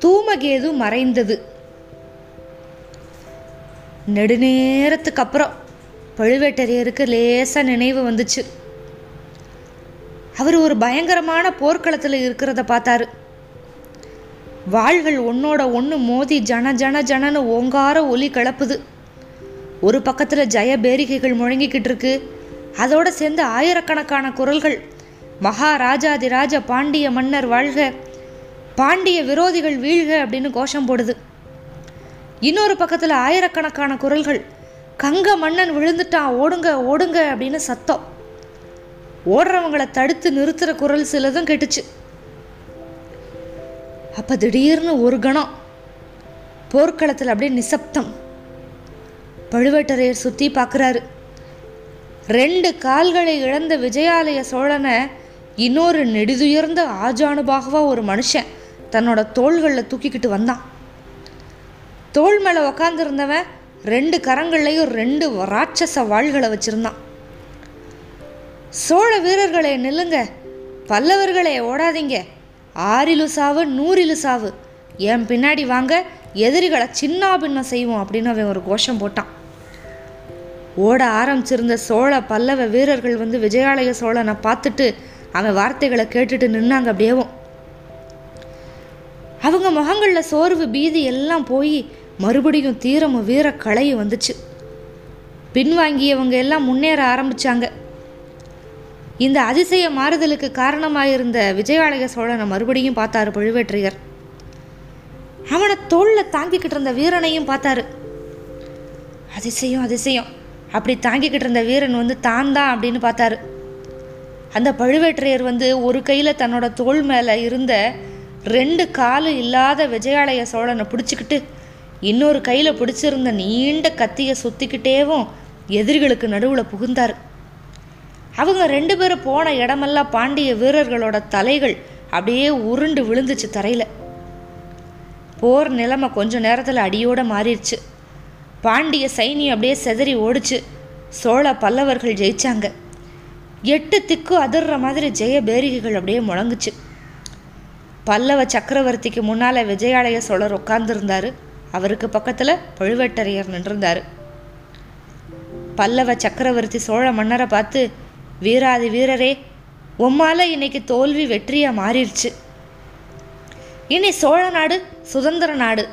தூமகேது மறைந்தது. நெடுநேரத்துக்கு அப்புறம் பழுவேட்டரையருக்கு லேசாக நினைவு வந்துச்சு. அவர் ஒரு பயங்கரமான போர்க்களத்தில் இருக்கிறத பார்த்தாரு. வாள்கள் ஒன்னோட ஒன்று மோதி ஜன ஜன ஜனன்னு ஓங்கார ஒலி கிளப்புது. ஒரு பக்கத்தில் ஜெய பேரிகைகள் முழங்கிக்கிட்டு இருக்கு. அதோடு சேர்ந்து ஆயிரக்கணக்கான குரல்கள். மகாராஜாதிராஜ பாண்டிய மன்னர் வாழ்க. பாண்டிய விரோதிகள் வீழ்க அப்படின்னு கோஷம் போடுது. இன்னொரு பக்கத்தில் ஆயிரக்கணக்கான குரல்கள் கங்க மன்னன் விழுந்துட்டான் ஓடுங்க ஓடுங்க அப்படின்னு சத்தம். ஓடுறவங்களை தடுத்து நிறுத்துற குரல் சிலதும் கெட்டுச்சு. அப்ப திடீர்னு ஒரு கணம் போர்க்களத்தில் அப்படியே நிசப்தம். பழுவேட்டரையர் சுத்தி பார்க்குறாரு ரெண்டு கால்களை இழந்த விஜயாலய சோழனை இன்னொரு நெடிதுயர்ந்த ஆஜானுபாகவா ஒரு மனுஷன். தன்னோட தோள்களில் தூக்கிக்கிட்டு வந்தான். தோள் மேலே உக்காந்துருந்தவன் ரெண்டு கரங்கள்லையும் ரெண்டு ராட்சச வாள்களை வச்சிருந்தான். சோழ வீரர்களே நில்லுங்க. பல்லவர்களே ஓடாதீங்க. ஆறிலு சாவு நூறிலு சாவு. என் பின்னாடி வாங்க எதிரிகளை சின்ன பின்னம் செய்வோம் அப்படின்னு அவன் ஒரு கோஷம் போட்டான். ஓட ஆரம்பிச்சிருந்த சோழ பல்லவ வீரர்கள் வந்து விஜயாலய சோழனை பார்த்துட்டு அவன் வார்த்தைகளை கேட்டுட்டு நின்னாங்க அப்படியேவும். அவங்க முகங்களில் சோர்வு பீதி எல்லாம் போய் மறுபடியும் தீரமும் வீர களையும் வந்துச்சு. பின்வாங்கியவங்க எல்லாம் முன்னேற ஆரம்பித்தாங்க இந்த அதிசய மாறுதலுக்கு காரணமாயிருந்த விஜயாலய சோழனை மறுபடியும் பார்த்தாரு பழுவேற்றையர். அவனை தோளில் தாங்கிக்கிட்டு இருந்த வீரனையும் பார்த்தாரு. அதிசயம் அதிசயம். அப்படி தாங்கிக்கிட்டு இருந்த வீரன் வந்து தான் தான் அப்படின்னு பார்த்தாரு. அந்த பழுவேற்றையர் வந்து ஒரு கையில் தன்னோட தோல் மேலே இருந்த ரெண்டு காலு இல்லாத விஜயாலய சோழனை பிடிச்சிக்கிட்டு இன்னொரு கையில் பிடிச்சிருந்த நீண்ட கத்தியை சுற்றிக்கிட்டேவும் எதிரிகளுக்கு நடுவில் புகுந்தார். அவங்க ரெண்டு பேரும் போன இடமெல்லாம் பாண்டிய வீரர்களோட தலைகள் அப்படியே உருண்டு விழுந்துச்சு தரையில். போர் நிலைமை கொஞ்ச நேரத்தில் அடியோட மாறிடுச்சு. பாண்டிய சைனியம் அப்படியே செதறி ஓடிச்சு. சோழ பல்லவர்கள் ஜெயிச்சாங்க. எட்டு திக்கு அதிர்ற மாதிரி ஜெய பேரிகைகள் அப்படியே முழங்குச்சு. பல்லவ சக்கரவர்த்திக்கு முன்னால் விஜயாலய சோழர் உட்கார்ந்துருந்தார். அவருக்கு பக்கத்தில் பழுவேட்டரையர் நின்றிருந்தார். பல்லவ சக்கரவர்த்தி சோழ மன்னரை பார்த்து வீராதி வீரரே உம்மால இன்னைக்கு தோல்வி வெற்றியாக மாறிடுச்சு. இனி சோழ நாடு சுதந்திர நாடு.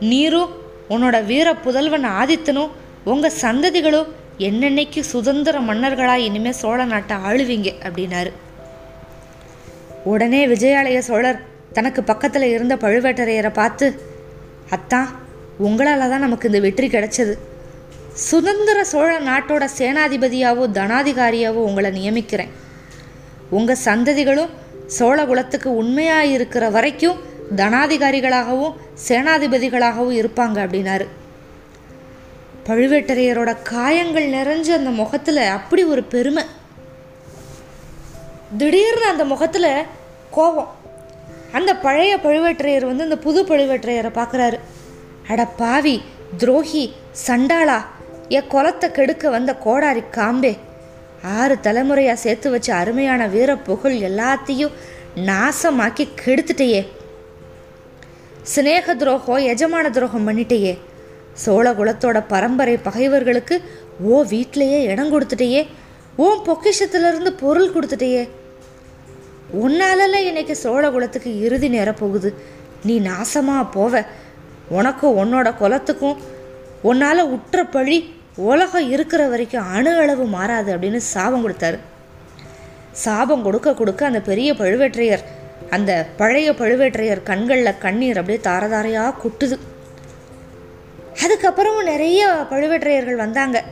நீரும் உன்னோட வீர புதல்வன் ஆதித்தனும் உங்கள் சந்ததிகளும் என்னென்னைக்கு சுதந்திர மன்னர்களாக இனிமேல் சோழ நாட்டை ஆளுவீங்க? அப்படின்னாரு. உடனே விஜயாலய சோழர் தனக்கு பக்கத்தில் இருந்த பழுவேட்டரையரை பார்த்து அத்தான் உங்களால் தான் நமக்கு இந்த வெற்றி கிடைச்சது. சுதந்திர சோழ நாட்டோட சேனாதிபதியாவோ தனாதிகாரியாவோ உங்களை நியமிக்கிறேன். உங்கள் சந்ததிகளும் சோழ குலத்துக்கு உண்மையாக இருக்கிற வரைக்கும் தனாதிகாரிகளாகவும் சேனாதிபதிகளாகவும் இருப்பாங்க அப்படின்னாரு. பழுவேட்டரையரோட காயங்கள் நிறைஞ்ச அந்த முகத்தில் அப்படி ஒரு பெருமை. திடீர்னு அந்த முகத்தில் கோபம் அந்த பழைய பழுவேற்றையர் வந்து இந்த புது பழுவேற்றையரை பார்க்குறாரு. அட பாவி துரோகி சண்டாளா என் குலத்தை கெடுக்க வந்த கோடாரி காம்பே. ஆறு தலைமுறையாக சேர்த்து வச்ச அருமையான வீர புகழ் எல்லாத்தையும் நாசமாக்கி கெடுத்துட்டையே. சிநேக துரோகம் எஜமான துரோகம் பண்ணிட்டேயே. சோழ குலத்தோட பரம்பரை பகைவர்களுக்கு ஓ வீட்டிலையே இடம் கொடுத்துட்டையே. ஓன் பொக்கிஷத்துலேருந்து பொருள் கொடுத்துட்டையே. உன்னாலெல்லாம் இன்னைக்கு சோழ குலத்துக்கு இறுதி நேரம் போகுது. நீ நாசமாக போவ. உனக்கும் உன்னோட குலத்துக்கும் உன்னால் உற்ற பழி உலகம் இருக்கிற வரைக்கும் அணு அளவு மாறாது அப்படின்னு சாபம் கொடுத்தாரு. சாபம் கொடுக்க கொடுக்க அந்த பெரிய பழுவேற்றையர் அந்த பழைய பழுவேற்றையர் கண்களில் கண்ணீர் அப்படியே தாரதாரையாக குட்டுது. அதுக்கப்புறமும் நிறைய பழுவேற்றையர்கள் வந்தாங்க.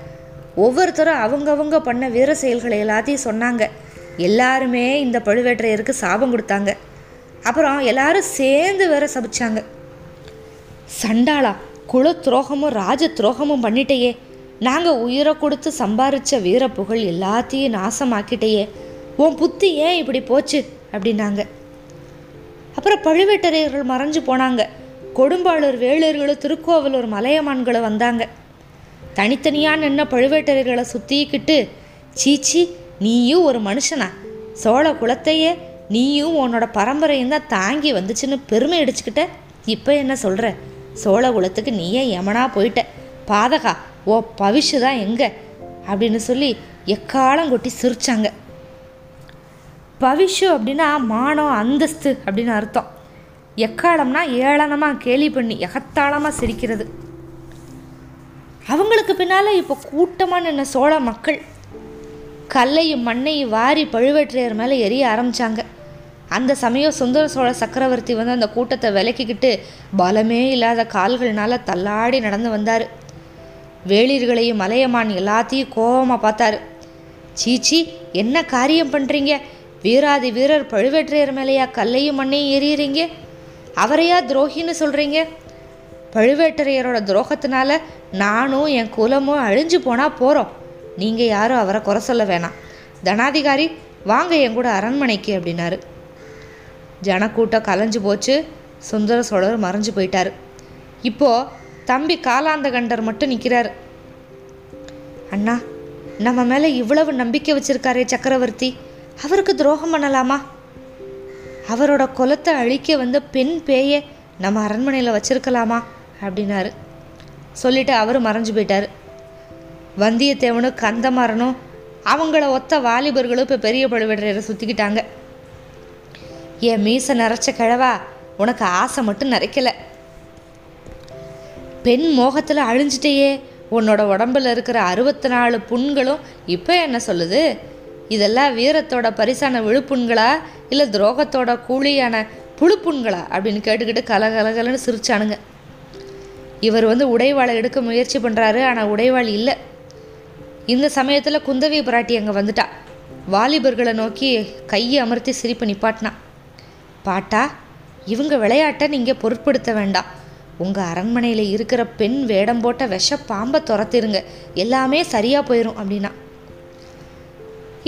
ஒவ்வொருத்தரும் அவங்கவங்க பண்ண வீர செயல்களை எல்லாத்தையும் சொன்னாங்க. எல்லாருமே இந்த பழுவேற்றையருக்கு சாபம் கொடுத்தாங்க. அப்புறம் எல்லாரும் சேர்ந்து வேற சபிச்சாங்க. சண்டாளா குல துரோகமும் ராஜ துரோகமும் பண்ணிட்டேயே. நாங்கள் உயிரை கொடுத்து சம்பாரித்த வீர புகழ் எல்லாத்தையும் நாசமாக்கிட்டேயே. உன் புத்தி ஏன் இப்படி போச்சு? அப்படின்னாங்க. அப்புறம் பழுவேட்டரையர்கள் மறைஞ்சு போனாங்க. கொடும்பாளூர் வேளூர்களும் திருக்கோவலூர் மலையமான்களும் வந்தாங்க. தனித்தனியாக நின்ன பழுவேட்டரையர்களை சுற்றிக்கிட்டு சீச்சி நீயும் ஒரு மனுஷனா. சோழ குலத்தையே நீயும் உன்னோட பரம்பரையும் தான் தாங்கி வந்துச்சுன்னு பெருமை அடிச்சுக்கிட்ட. இப்போ என்ன சொல்கிற சோழ குலத்துக்கு நீயே யமனா போயிட்ட. பாதகா ஓ பவிஷு தான் எங்கே? அப்படின்னு சொல்லி எக்காலம் கொட்டி சிரித்தாங்க பவிஷு அப்படின்னா மானம் அந்தஸ்து அப்படின்னு அர்த்தம். எக்காலம்னா ஏளனமாக கேலி பண்ணி எகத்தாளமாக சிரிக்கிறது. அவங்களுக்கு பின்னால் இப்போ கூட்டமாக நின்ன சோழ மக்கள் கல்லையும் மண்ணையும் வாரி பழுவேற்றையர் மேலே எரிய ஆரம்பித்தாங்க அந்த சமயம் சுந்தர சோழ சக்கரவர்த்தி வந்து அந்த கூட்டத்தை விலக்கிக்கிட்டு பலமே இல்லாத கால்கள்னால தள்ளாடி நடந்து வந்தார். வேளிர்களையும் மலையமான் எல்லாத்தையும் கோபமாக பார்த்தாரு. சீச்சி என்ன காரியம் பண்ணுறீங்க வீராதி வீரர் பழுவேற்றையர் மேலேயா கல்லையும் மண்ணையும் எறியறீங்க அவரையா துரோகின்னு சொல்கிறீங்க பழுவேட்டரையரோட துரோகத்தினால நானும் என் குலமும் அழிஞ்சு போனால் போகிறோம் நீங்கள் யாரும் அவரை குறை சொல்ல வேணாம். தனாதிகாரி வாங்க என் கூட அரண்மனைக்கு அப்படின்னாரு. ஜனக்கூட்டம் கலைஞ்சு போச்சு. சுந்தர சோழர் மறைஞ்சு போயிட்டார். இப்போது தம்பி காலாந்த கண்டர் மட்டும் நிற்கிறாரு அண்ணா நம்ம மேலே இவ்வளவு நம்பிக்கை வச்சிருக்காரே சக்கரவர்த்தி. அவருக்கு துரோகம் பண்ணலாமா? அவரோட குலத்தை அழிக்க வந்த பெண் பேயை நம்ம அரண்மனையில் வச்சிருக்கலாமா? அப்படின்னாரு. சொல்லிட்டு அவர் மறைஞ்சு போயிட்டார். வந்தியத்தேவனும் கந்தமாறனும் அவங்கள ஒத்த வாலிபர்களும் இப்போ பெரிய பழுவேட்டரையரை சுற்றிக்கிட்டாங்க என் மீசை நிறைச்ச கிழவா? உனக்கு ஆசை மட்டும் நிறைக்கல பெண் மோகத்தில் அழிஞ்சிட்டேயே. உன்னோட உடம்புல இருக்கிற அறுபத்தி நாலு புண்களும் இப்போ என்ன சொல்லுது? இதெல்லாம் வீரத்தோட பரிசான விழுப்புண்களா? இல்லை துரோகத்தோட கூலியான புழுப்புண்களா? அப்படின்னு கேட்டுக்கிட்டு கலகலகலன்னு சிரிச்சானுங்க. இவர் வந்து உடைவாளை எடுக்க முயற்சி பண்ணுறாரு ஆனால் உடைவாள் இல்லை. இந்த சமயத்தில் குந்தவி பிராட்டி அங்கே வந்துட்டா. வாலிபர்களை நோக்கி கையை அமர்த்தி சிரிப்பு நிப்பாட்டினா. பாட்டா இவங்க விளையாட்டை நீங்கள் பொருட்படுத்த வேண்டாம். உங்கள் அரண்மனையில் இருக்கிற பெண் வேடம் போட்ட விஷ பாம்பை துரத்திருங்க. எல்லாமே சரியாக போயிடும் அப்படின்னா.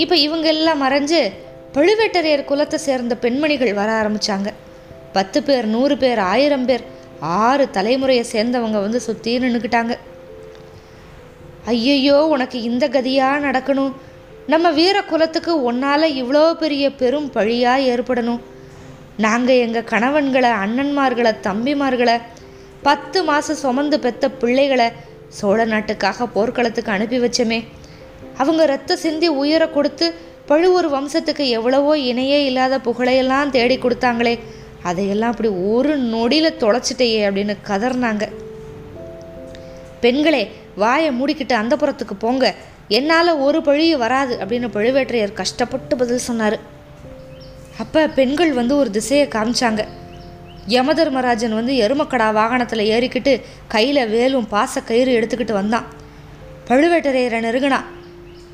இப்போ இவங்க எல்லாம் மறைஞ்சு பழுவேட்டரையர் குலத்தை சேர்ந்த பெண்மணிகள் வர ஆரம்பித்தாங்க பத்து பேர் நூறு பேர் ஆயிரம் பேர் ஆறு தலைமுறையை சேர்ந்தவங்க வந்து சுற்றி நின்றுக்கிட்டாங்க ஐயையோ உனக்கு இந்த கதியாக நடக்கணும்? நம்ம வீர குலத்துக்கு ஒன்னால் இவ்வளோ பெரிய பெரும் பழியாக ஏற்படணும். நாங்கள் எங்கள் கணவன்களை அண்ணன்மார்களை தம்பிமார்களை பத்து மாதம் சுமந்து பெத்த பிள்ளைகளை சோழ நாட்டுக்காக போர்க்களத்துக்கு அனுப்பி வச்சோமே. அவங்க ரத்த சிந்தி உயிரை கொடுத்து பழுவூர் வம்சத்துக்கு எவ்வளவோ இணையே இல்லாத புகழையெல்லாம் தேடி கொடுத்தாங்களே. அதையெல்லாம் அப்படி ஒரு நொடியில் தொலைச்சிட்டையே அப்படின்னு கதர்னாங்க. பெண்களே வாயை மூடிக்கிட்டு அந்த புறத்துக்கு போங்க. என்னால் ஒரு பழியும் வராது அப்படின்னு பழுவேற்றையர் கஷ்டப்பட்டு பதில் சொன்னார். அப்போ பெண்கள் வந்து ஒரு திசையை காமிச்சாங்க. யமதர்மராஜன் வந்து எருமக்கடா வாகனத்தில் ஏறிக்கிட்டு கையில் வேலும் பாச கயிறு எடுத்துக்கிட்டு வந்தான். பழுவேட்டரையரை நெருங்கினா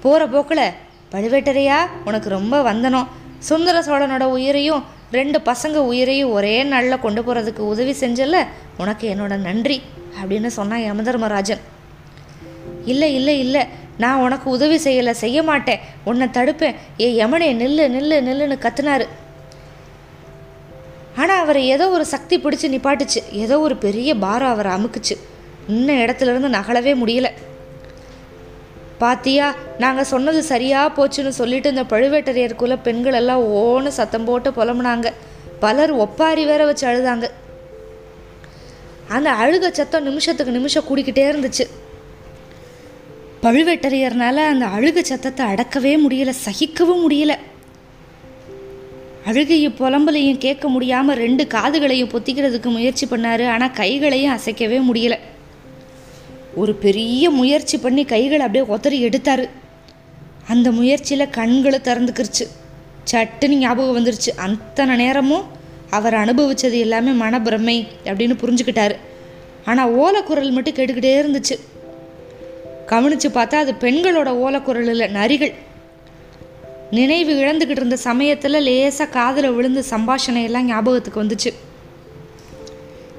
போகிற போக்கில் பழுவேட்டரையா உனக்கு ரொம்ப வந்தனம். சுந்தர சோழனோட உயிரையும் ரெண்டு பசங்க உயிரையும் ஒரே நாளில் கொண்டு போகிறதுக்கு உதவி செஞ்சல உனக்கு என்னோட நன்றி அப்படின்னு சொன்னான் யமதர்மராஜன். இல்லை இல்லை இல்லை. நான் உனக்கு உதவி செய்யலை செய்ய மாட்டேன். உன்னை தடுப்பேன். ஏ யமனே நில்லு நில்லு நில்லுன்னு கத்துனாரு. ஆனால் அவரை ஏதோ ஒரு சக்தி பிடிச்சி நிப்பாட்டுச்சு. ஏதோ ஒரு பெரிய பாரம் அவரை அமுக்குச்சு. இன்ன இடத்துல இருந்து நகலவே முடியல. பாத்தியா நாங்கள் சொன்னது சரியாக போச்சுன்னு சொல்லிட்டு இந்த பழுவேட்டரையருக்குள்ள பெண்கள் எல்லாம் ஓன சத்தம் போட்டு புலம்புனாங்க. பலர் ஒப்பாரி வேற வச்சு அழுதாங்க. அந்த அழுக சத்தம் நிமிஷத்துக்கு நிமிஷம் கூடிக்கிட்டே இருந்துச்சு. பழுவேட்டரையர்னால அந்த அழுக சத்தத்தை அடக்கவே முடியல சகிக்கவும் முடியல. அழுகையும் புலம்பலையும் கேட்க முடியாமல் ரெண்டு காதுகளையும் பொத்திக்கிறதுக்கு முயற்சி பண்ணாரு. ஆனால் கைகளையும் அசைக்கவே முடியல. ஒரு பெரிய முயற்சி பண்ணி கைகளை அப்படியே ஒத்தறி எடுத்தாரு. அந்த முயற்சியில் கண்களை திறந்துக்கிருச்சு. சட்டுன்னு ஞாபகம் வந்துருச்சு. அத்தனை நேரமும் அவர் அனுபவிச்சது எல்லாமே மனப்பிரமை அப்படின்னு புரிஞ்சுக்கிட்டாரு. ஆனால் ஓலக்குரல் மட்டும் கேட்டுக்கிட்டே இருந்துச்சு. கவனித்து பார்த்தா அது பெண்களோட ஓலக்குரல் இல்லை நரிகள். நினைவு இழந்துக்கிட்டு இருந்த சமயத்தில் லேசாக காதில் விழுந்து சம்பாஷணையெல்லாம் ஞாபகத்துக்கு வந்துச்சு.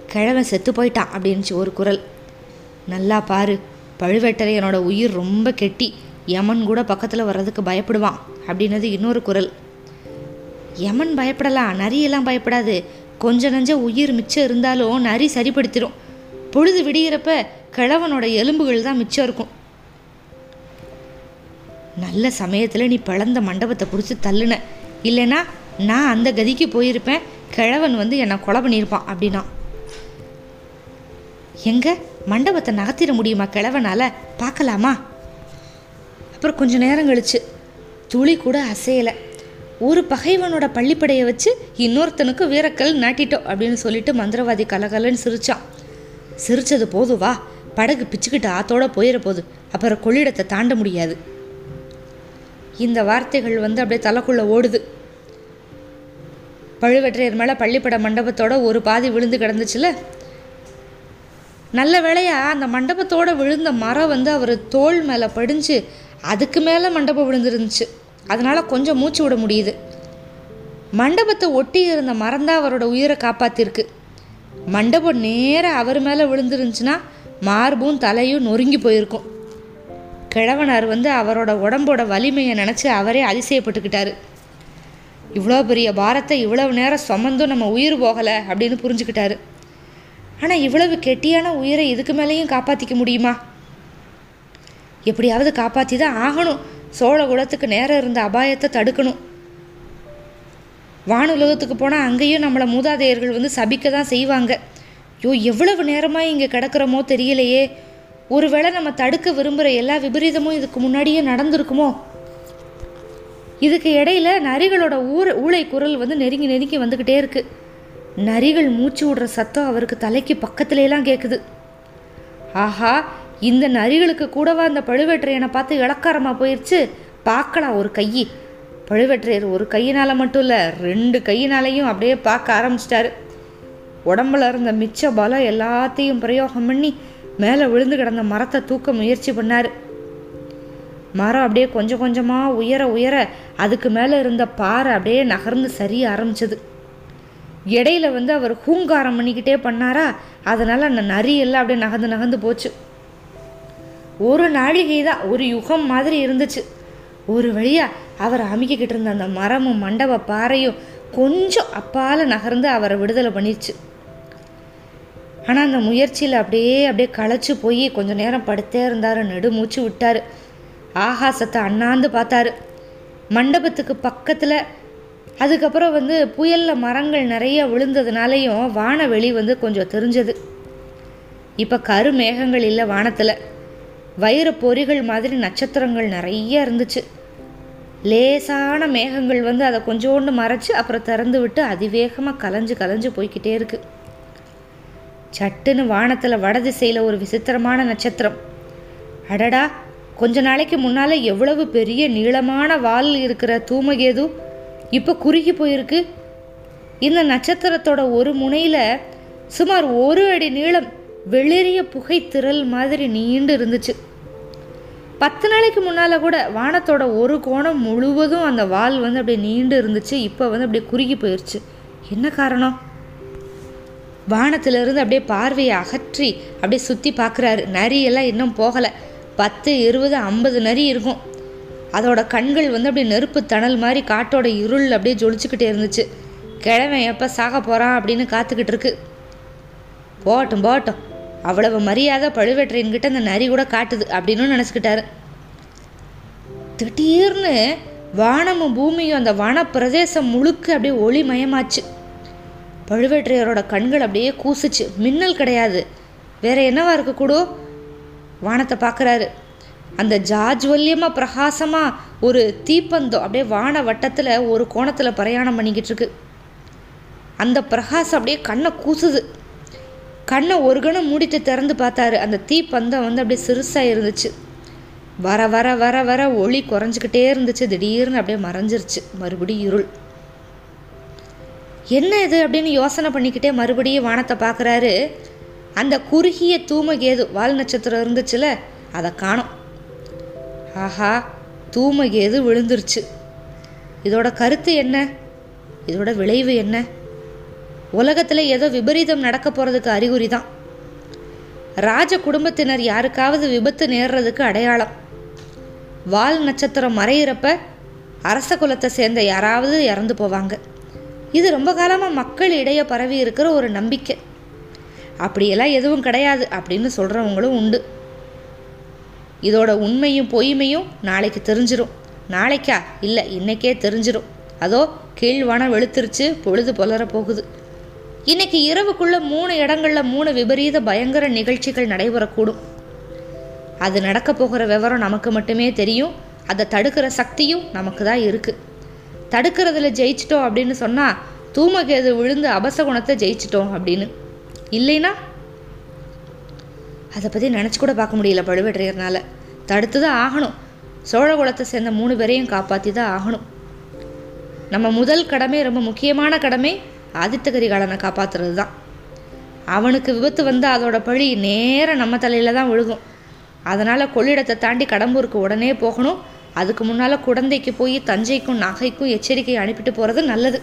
கிழவன் செத்து போயிட்டான் அப்படின்னுச்சு ஒரு குரல். நல்லா பாரு பழுவேட்டரையனோட உயிர் ரொம்ப கெட்டி யமன் கூட பக்கத்தில் வர்றதுக்கு பயப்படுவான் அப்படின்னது இன்னொரு குரல். யமன் பயப்படலாம் நரியெல்லாம் பயப்படாது. கொஞ்ச நஞ்ச உயிர் மிச்சம் இருந்தாலும் நரி சரிப்படுத்திடும் பொழுது விடிகிறப்ப கிழவனோட எலும்புகள் தான் மிச்சம் இருக்கும். நல்ல சமயத்தில் நீ பிளந்த மண்டபத்தை பிடிச்சி தள்ளுன. இல்லைன்னா நான் அந்த கதிக்கு போயிருப்பேன் கிழவன் வந்து என்னை கொலை பண்ணியிருப்பான் அப்படின்னா. எங்க? மண்டபத்தை நகர்த்திட முடியுமா கிழவனால்? பார்க்கலாமா? அப்புறம் கொஞ்ச நேரம் கழிச்சு. துளி கூட அசையலை. ஒரு பகைவனோட பள்ளிப்படையை வச்சு இன்னொருத்தனுக்கு வீரக்கல் நாட்டிட்டோம் அப்படின்னு சொல்லிட்டு மந்திரவாதி கலகலன்னு சிரிச்சான். சிரிச்சது போதும் வா. படகு பிச்சுக்கிட்டு ஆத்தோட போயிட போகுது அப்புறம் கொள்ளிடத்தை தாண்ட முடியாது. இந்த வார்த்தைகள் வந்து அப்படியே தலைக்குள்ளே ஓடுது. பழுவற்றையர் மேலே பள்ளிப்பட மண்டபத்தோட ஒரு பாதி விழுந்து கிடந்துச்சுல? நல்ல வேளையாக அந்த மண்டபத்தோட விழுந்த மரம் வந்து அவர் தோல் மேலே படிஞ்சு அதுக்கு மேலே மண்டபம் விழுந்துருந்துச்சு. அதனால் கொஞ்சம் மூச்சு விட முடியுது. மண்டபத்தை ஒட்டி இருந்த மரம் தான் அவரோட உயிரை காப்பாற்றிருக்கு மண்டபம் நேராக அவர் மேலே விழுந்துருந்துச்சுன்னா மார்பும் தலையும் நொறுங்கி போயிருக்கும். கிழவனார் வந்து அவரோட உடம்போட வலிமையை நினச்சி அவரே அதிசயப்பட்டுக்கிட்டாரு. இவ்வளோ பெரிய பாரத்தை இவ்வளவு நேரம் சுமந்தும் நம்ம உயிர் போகலை அப்படின்னு புரிஞ்சுக்கிட்டாரு. ஆனால் இவ்வளவு கெட்டியான உயிரை இதுக்கு மேலேயும் காப்பாற்றிக்க முடியுமா? எப்படியாவது காப்பாற்றி தான் ஆகணும். சோழ குலத்துக்கு நேரம் இருந்த அபாயத்தை தடுக்கணும். வானுலகத்துக்கு போனால் அங்கேயும் நம்மளை மூதாதையர்கள் வந்து சபிக்க தான் செய்வாங்க. ஐயோ எவ்வளவு நேரமாக இங்கே கிடக்கிறோமோ தெரியலையே. ஒருவேளை நம்ம தடுக்க விரும்புகிற எல்லா விபரீதமும் இதுக்கு முன்னாடியே நடந்திருக்குமோ? இதுக்கு இடையில நரிகளோட ஊர் ஊளை குரல் வந்து நெருங்கி நெருங்கி வந்துக்கிட்டே இருக்கு. நரிகள் மூச்சு விடுற சத்தம் அவருக்கு தலைக்கு பக்கத்துலலாம் கேட்குது ஆஹா இந்த நரிகளுக்கு கூடவா அந்த பழுவேற்றையனை பார்த்து இளக்காரமாக போயிடுச்சு பார்க்கலாம் ஒரு கை பழுவேற்றையர் ஒரு கையினால் மட்டும் இல்லை ரெண்டு கையினாலையும் அப்படியே பார்க்க ஆரம்பிச்சிட்டாரு. உடம்புல இருந்த மிச்ச பலம் எல்லாத்தையும் பிரயோகம் பண்ணி மேலே விழுந்து கிடந்த மரத்தை தூக்க முயற்சி பண்ணார். மரம் அப்படியே கொஞ்சம் கொஞ்சமாக உயர உயர அதுக்கு மேலே இருந்த பாறை அப்படியே நகர்ந்து சரிய ஆரம்பிச்சது. இடையில வந்து அவர் ஹூங்காரம் பண்ணிக்கிட்டே பண்ணாரா அதனால் அந்த நரி எல்லாம் அப்படியே நகர்ந்து நகர்ந்து போச்சு. ஒரு நாழிகை தான் ஒரு யுகம் மாதிரி இருந்துச்சு. ஒரு வழியாக அவர் அமுக்கிக்கிட்டு இருந்த அந்த மரமும் மண்டப பாறையும் கொஞ்சம் அப்பால நகர்ந்து அவரை விடுதலை பண்ணிடுச்சு ஆனால் அந்த முயற்சியில் அப்படியே அப்படியே களைச்சு போய் கொஞ்ச நேரம் படுத்தே இருந்தார். நெடுமூச்சு விட்டார். ஆகாசத்தை அண்ணாந்து பார்த்தாரு. மண்டபத்துக்கு பக்கத்தில் அதுக்கப்புறம் வந்து புயலில் மரங்கள் நிறைய விழுந்ததுனாலையும் வானவெளி வந்து கொஞ்சம் தெரிஞ்சது. இப்போ கருமேகங்கள் இல்லை வானத்தில். வைர பொறிகள் மாதிரி நட்சத்திரங்கள் நிறைய இருந்துச்சு. லேசான மேகங்கள் வந்து அதை கொஞ்சோண்டு மறைச்சு அப்புறம் திறந்து விட்டு அதிவேகமாக கலைஞ்சு கலைஞ்சு போய்க்கிட்டே இருக்கு. சட்டுன்னு வானத்தில் வடதிசையில் ஒரு விசித்திரமான நட்சத்திரம். அடடா கொஞ்ச நாளைக்கு முன்னால் எவ்வளவு பெரிய நீளமான வால் இருக்கிற தூமகேது இப்போ குறுகி போயிருக்கு. இந்த நட்சத்திரத்தோட ஒரு முனையில் சுமார் ஒரு அடி நீளம் வெளிரிய புகை திரல் மாதிரி நீண்டு இருந்துச்சு. பத்து நாளைக்கு முன்னால் கூட வானத்தோட ஒரு கோணம் முழுவதும் அந்த வால் வந்து அப்படியே நீண்டு இருந்துச்சு. இப்போ வந்து அப்படியே குறுகி போயிடுச்சு என்ன காரணம்? வானத்திலிருந்து அப்படியே பார்வையை அகற்றி அப்படியே சுற்றி பார்க்குறாரு. நரியெல்லாம் இன்னும் போகலை. பத்து இருபது ஐம்பது நரி இருக்கும். அதோட கண்கள் வந்து அப்படியே நெருப்பு தணல் மாதிரி காட்டோட இருள் அப்படியே ஜொலிச்சுக்கிட்டே இருந்துச்சு. கிழவன் எப்போ சாக போகிறான் அப்படின்னு காத்துக்கிட்டு இருக்கு. போகட்டும் போகட்டும். அவ்வளவு மரியாதை பழுவேற்றையன்கிட்ட அந்த நரி கூட காட்டுது அப்படின்னு நினச்சிக்கிட்டாரு. திடீர்னு வானமும் பூமியும் அந்த வன பிரதேசம் முழுக்க அப்படியே ஒளிமயமாச்சு. பழுவேற்றையரோட கண்கள் அப்படியே கூசுச்சு. மின்னல் கிடையாது. வேற என்னவா இருக்கக்கூடும் வானத்தை பார்க்குறாரு அந்த ஜாஜ்வல்யமாக பிரகாசமாக ஒரு தீப்பந்தம் அப்படியே வான வட்டத்தில் ஒரு கோணத்தில் பிரயாணம் பண்ணிக்கிட்டு இருக்கு. அந்த பிரகாசம் அப்படியே கண்ணை கூசுது. கண்ணை ஒரு கணம் மூடிட்டு திறந்து பார்த்தாரு. அந்த தீப்பந்தம் வந்து அப்படியே சிறுசாக இருந்துச்சு. வர வர வர வர ஒளி குறைஞ்சிக்கிட்டே இருந்துச்சு. திடீர்னு அப்படியே மறைஞ்சிருச்சு. மறுபடியும் இருள். என்ன இது அப்படின்னு யோசனை பண்ணிக்கிட்டே மறுபடியும் வானத்தை பார்க்குறாரு. அந்த குறுகிய தூமகேது வால் நட்சத்திரம் இருந்துச்சுல அதை காணோம். ஆஹா தூமகேது விழுந்துருச்சு. இதோட கருத்து என்ன? இதோட விளைவு என்ன? உலகத்தில் ஏதோ விபரீதம் நடக்க போகிறதுக்கு அறிகுறி தான் ராஜ குடும்பத்தினர் யாருக்காவது விபத்து நேர்றதுக்கு அடையாளம். வால் நட்சத்திரம் மறையிறப்ப அரச குலத்தை சேர்ந்த யாராவது இறந்து போவாங்க. இது ரொம்ப காலமாக மக்கள் இடையே பரவி இருக்கிற ஒரு நம்பிக்கை. அப்படியெல்லாம் எதுவும் கிடையாது அப்படின்னு சொல்கிறவங்களும் உண்டு. இதோட உண்மையும் பொய்மையும் நாளைக்கு தெரிஞ்சிடும் நாளைக்கா? இல்லை இன்னைக்கே தெரிஞ்சிடும் அதோ கீழ்வானம் வெளுத்துருச்சு பொழுது புலர போகுது. இன்னைக்கு இரவுக்குள்ள மூணு இடங்கள்ல மூணு விபரீத பயங்கர நிகழ்ச்சிகள் நடைபெறக்கூடும். அது நடக்க போகிற விவரம் நமக்கு மட்டுமே தெரியும். அதை தடுக்கிற சக்தியும் நமக்கு தான் இருக்கு. தடுக்கிறதுல ஜெயிச்சிட்டோம் அப்படின்னு சொன்னா தூமகேது விழுந்து அபசகுணத்தை ஜெயிச்சிட்டோம் அப்படின்னு. இல்லைன்னா? அதை பற்றி நினச்சி கூட பார்க்க முடியல பழுவேற்றையர்னால தடுத்து தான் ஆகணும் சோழகுலத்தை சேர்ந்த மூணு பேரையும் காப்பாற்றி தான் ஆகணும். நம்ம முதல் கடமை ரொம்ப முக்கியமான கடமை ஆதித்த கரிகாலனை காப்பாற்றுறது தான் அவனுக்கு விபத்து வந்து அதோட பழி நேராக நம்ம தலையில் தான் விழுகும். அதனால் கொள்ளிடத்தை தாண்டி கடம்பூருக்கு உடனே போகணும். அதுக்கு முன்னால் குடந்தைக்கு போய் தஞ்சைக்கும் நகைக்கும் எச்சரிக்கை அனுப்பிட்டு போகிறது நல்லது.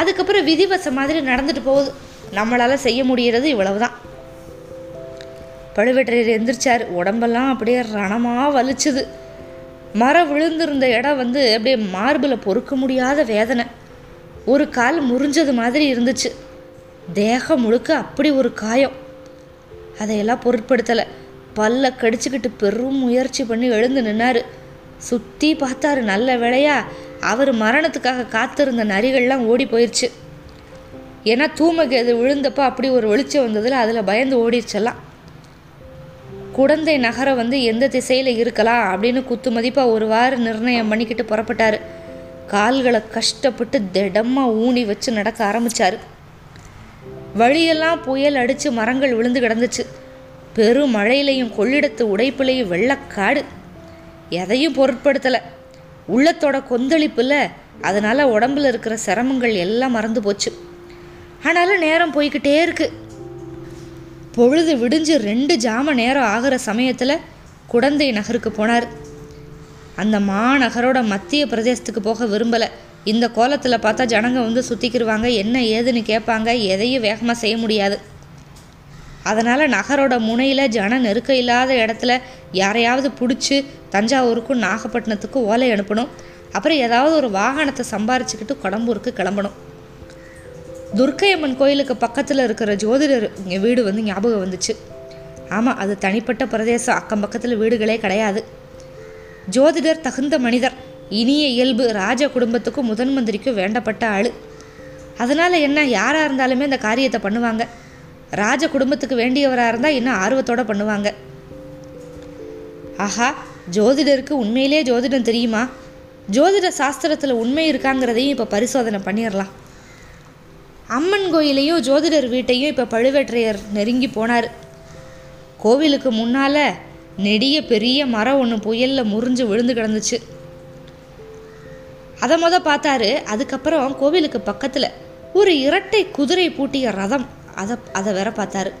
அதுக்கப்புறம் விதிவசம் மாதிரி நடந்துட்டு போகுது. நம்மளால் செய்ய முடிகிறது இவ்வளவுதான். பழுவேட்டரையர் எந்திரிச்சார். உடம்பெல்லாம் அப்படியே ரணமாக வலிச்சுது. மரம் விழுந்திருந்த இடம் வந்து அப்படியே மார்பில் பொறுக்க முடியாத வேதனை. ஒரு கால் முறிஞ்சது மாதிரி இருந்துச்சு. தேகம் முழுக்க அப்படி ஒரு காயம். அதையெல்லாம் பொருட்படுத்தலை. பல்ல கடிச்சுக்கிட்டு பெரும் முயற்சி பண்ணி எழுந்து நின்னாரு. சுற்றி பார்த்தாரு நல்ல வேலையா அவர் மரணத்துக்காக காத்திருந்த நரிகள்லாம் ஓடி போயிடுச்சு ஏன்னா தூமகேது விழுந்தப்போ அப்படி ஒரு வெளிச்சம் வந்ததில் அதில் பயந்து ஓடிடுச்செல்லாம் குடந்தை நகரம் வந்து எந்த திசையில் இருக்கலாம் அப்படின்னு குத்து மதிப்பாக ஒரு வாரம் நிர்ணயம் பண்ணிக்கிட்டு புறப்பட்டார். கால்களை கஷ்டப்பட்டு திடமாக ஊனி வச்சு நடக்க ஆரம்பித்தார் வழியெல்லாம் புயல் அடித்து மரங்கள் விழுந்து கிடந்துச்சு. பெரும் மழையிலையும் கொள்ளிடத்து உடைப்புலையும் வெள்ளக்காடு எதையும் பொருட்படுத்தலை. உள்ளத்தோட கொந்தளிப்பில் அதனால் உடம்புல இருக்கிற சிரமங்கள் எல்லாம் மறந்து போச்சு. ஆனாலும் நேரம் போய்கிட்டே இருக்குது பொழுது விடிஞ்சு ரெண்டு ஜாம நேரம் ஆகிற சமயத்தில் குடந்தை நகருக்கு போனார். அந்த மாநகரோட மத்திய பிரதேசத்துக்கு போக விரும்பலை. இந்த கோலத்தில் பார்த்தா ஜனங்க வந்து சுற்றிக்கிருவாங்க என்ன ஏதுன்னு கேட்பாங்க எதையும் வேகமாக செய்ய முடியாது. அதனால் நகரோட முனையில் ஜன நெருக்கம் இல்லாத இடத்துல யாரையாவது பிடிச்சி தஞ்சாவூருக்கும் நாகப்பட்டினத்துக்கும் ஓலை அனுப்பணும். அப்புறம் ஏதாவது ஒரு வாகனத்தை சம்பாரிச்சுக்கிட்டு குடம்பூருக்கு கிளம்பணும். துர்க்கையம்மன் கோயிலுக்கு பக்கத்தில் இருக்கிற ஜோதிடர் இங்கே வீடு வந்து ஞாபகம் வந்துச்சு. ஆமாம் அது தனிப்பட்ட பிரதேசம். அக்கம் பக்கத்தில் வீடுகளே கிடையாது. ஜோதிடர் தகுந்த மனிதர். இனிய இயல்பு ராஜ குடும்பத்துக்கும் முதன் மந்திரிக்கும் வேண்டப்பட்ட ஆள். அதனால் என்ன யாராக இருந்தாலுமே இந்த காரியத்தை பண்ணுவாங்க. ராஜ குடும்பத்துக்கு வேண்டியவராக இருந்தால் இன்னும் ஆர்வத்தோடு பண்ணுவாங்க. ஆஹா ஜோதிடருக்கு உண்மையிலே ஜோதிடம் தெரியுமா? ஜோதிட சாஸ்திரத்தில் உண்மை இருக்காங்கிறதையும் இப்போ பரிசோதனை பண்ணிடலாம் அம்மன் கோயிலையும் ஜோதிடர் வீட்டையும் இப்போ பழுவேற்றையர் நெருங்கி போனார். கோவிலுக்கு முன்னால் நெடிய பெரிய மரம் ஒன்று புயலில் முறிஞ்சு விழுந்து கிடந்துச்சு. அதை மொதல் பார்த்தாரு அதுக்கப்புறம் கோவிலுக்கு பக்கத்தில் ஒரு இரட்டை குதிரை பூட்டிய ரதம். அதை அதை வேற பார்த்தாரு.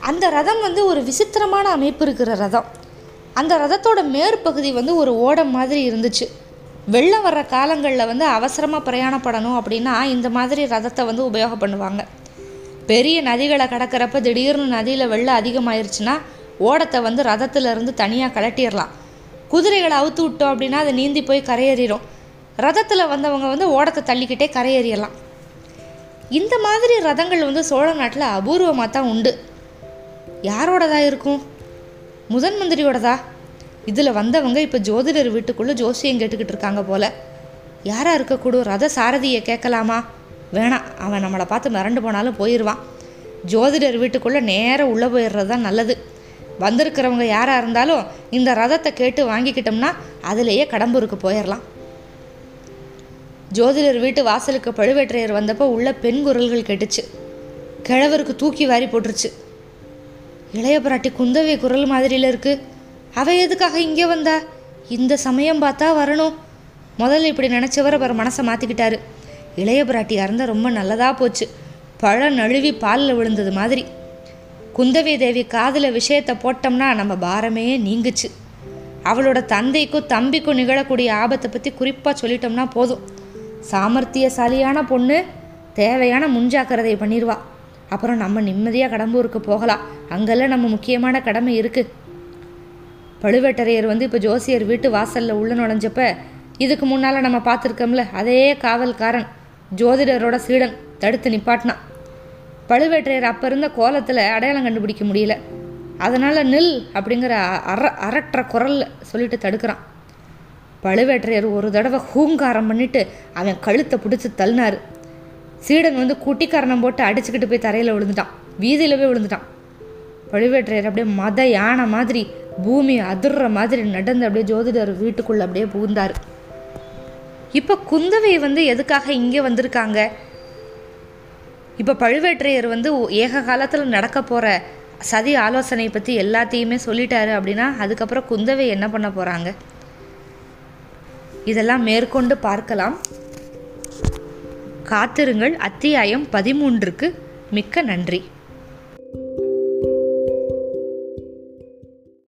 அந்த ரதம் வந்து ஒரு விசித்திரமான அமைப்பு இருக்கிற ரதம். அந்த ரதத்தோட மேற்பகுதி வந்து ஒரு ஓடம் மாதிரி இருந்துச்சு. வெள்ளம் வர்ற காலங்களில் வந்து அவசரமாக பிரயாணப்படணும் அப்படின்னா இந்த மாதிரி ரதத்தை வந்து உபயோகம் பண்ணுவாங்க. பெரிய நதிகளை கடக்கிறப்ப திடீர்னு நதியில் வெள்ளம் அதிகமாயிருச்சுன்னா ஓடத்தை வந்து ரதத்திலிருந்து தனியாக கலட்டிடலாம் குதிரைகளை அவுத்து விட்டோம் அப்படின்னா அது நீந்தி போய் கரையேறிடும். ரதத்தில் வந்தவங்க வந்து ஓடத்தை தள்ளிக்கிட்டே கரையேறிடலாம். இந்த மாதிரி ரதங்கள் வந்து சோழ நாட்டில் அபூர்வமாக தான் உண்டு. யாரோடதா இருக்கும்? முதன் மந்திரியோடதா? இதில் வந்தவங்க இப்போ ஜோதிடர் வீட்டுக்குள்ளே ஜோசியம் கேட்டுக்கிட்டு இருக்காங்க போல. யாராக இருக்கக்கூடும்? ரத சாரதியை கேட்கலாமா? வேணாம் அவன் நம்மளை பார்த்து மிரண்டு போனாலும் போயிடுவான் ஜோதிடர் வீட்டுக்குள்ளே நேராக உள்ளே போயிடுறது தான் நல்லது. வந்திருக்கிறவங்க யாராக இருந்தாலும் இந்த ரதத்தை கேட்டு வாங்கிக்கிட்டோம்னா அதிலேயே கடம்பூருக்கு போயிடலாம் ஜோதிடர் வீட்டு வாசலுக்கு பழுவேற்றையர் வந்தப்போ உள்ள பெண் குரல்கள் கேட்டுச்சு. கிழவருக்கு தூக்கி வாரி போட்டுருச்சு. இளைய பிராட்டி குந்தவை குரல் மாதிரியில் இருக்குது அவ எதுக்காக இங்கே வந்தா? இந்த சமயம் பார்த்தா வரணும். முதல்ல இப்படி நினச்சவர் அவர் மனசை மாற்றிக்கிட்டாரு இளைய பிராட்டியாக இருந்தால் ரொம்ப நல்லதாக போச்சு. பழம் நழுவி பாலில் விழுந்தது மாதிரி. குந்தவி தேவி காதில் விஷயத்தை போட்டோம்னா நம்ம பாரமே நீங்குச்சு. அவளோட தந்தைக்கும் தம்பிக்கும் நிகழக்கூடிய ஆபத்தை பற்றி குறிப்பாக சொல்லிட்டோம்னா போதும். சாமர்த்தியசாலியான பொண்ணு தேவையான முன்ஜாக்கிரதையை பண்ணிடுவா அப்புறம் நம்ம நிம்மதியாக கடம்பூருக்கு போகலாம். அங்கெல்லாம் நம்ம முக்கியமான கடமை இருக்குது பழுவேட்டரையர் வந்து இப்போ ஜோசியர் வீட்டு வாசலில் உள்ள நுழைஞ்சப்ப இதுக்கு முன்னால் நம்ம பார்த்துருக்கோம்ல அதே காவல்காரன் ஜோதிடரோட சீடன் தடுத்து நிப்பாட்டினான். பழுவேட்டரையர் அப்போ இருந்த கோலத்தில் அடையாளம் கண்டுபிடிக்க முடியல. அதனால் நில் அப்படிங்கிற அற அரற்ற குரலில் சொல்லிட்டு தடுக்கிறான். பழுவேட்டரையர் ஒரு தடவை ஹூங்காரம் பண்ணிட்டு அவன் கழுத்தை பிடிச்சி தள்ளினார். சீடன் வந்து குட்டிக்காரணம் போட்டு அடிச்சுக்கிட்டு போய் தரையில் விழுந்துட்டான். வீதியில் போய் விழுந்துட்டான். பழுவேட்டரையர் அப்படியே மத யானை மாதிரி பூமி அதிர்ற மாதிரி நடந்து அப்படியே ஜோதிடர் வீட்டுக்குள்ளே அப்படியே புகுந்தார். இப்போ குந்தவை வந்து எதுக்காக இங்கே வந்திருக்காங்க? இப்போ பழுவேட்டரையர் வந்து ஏக காலத்தில் நடக்க போகிற சதி ஆலோசனை பற்றி எல்லாத்தையுமே சொல்லிட்டாரு அப்படின்னா அதுக்கப்புறம் குந்தவை என்ன பண்ண போகிறாங்க இதெல்லாம் மேற்கொண்டு பார்க்கலாம். காத்திருங்கள். அத்தியாயம் பதிமூன்றுக்கு மிக்க நன்றி.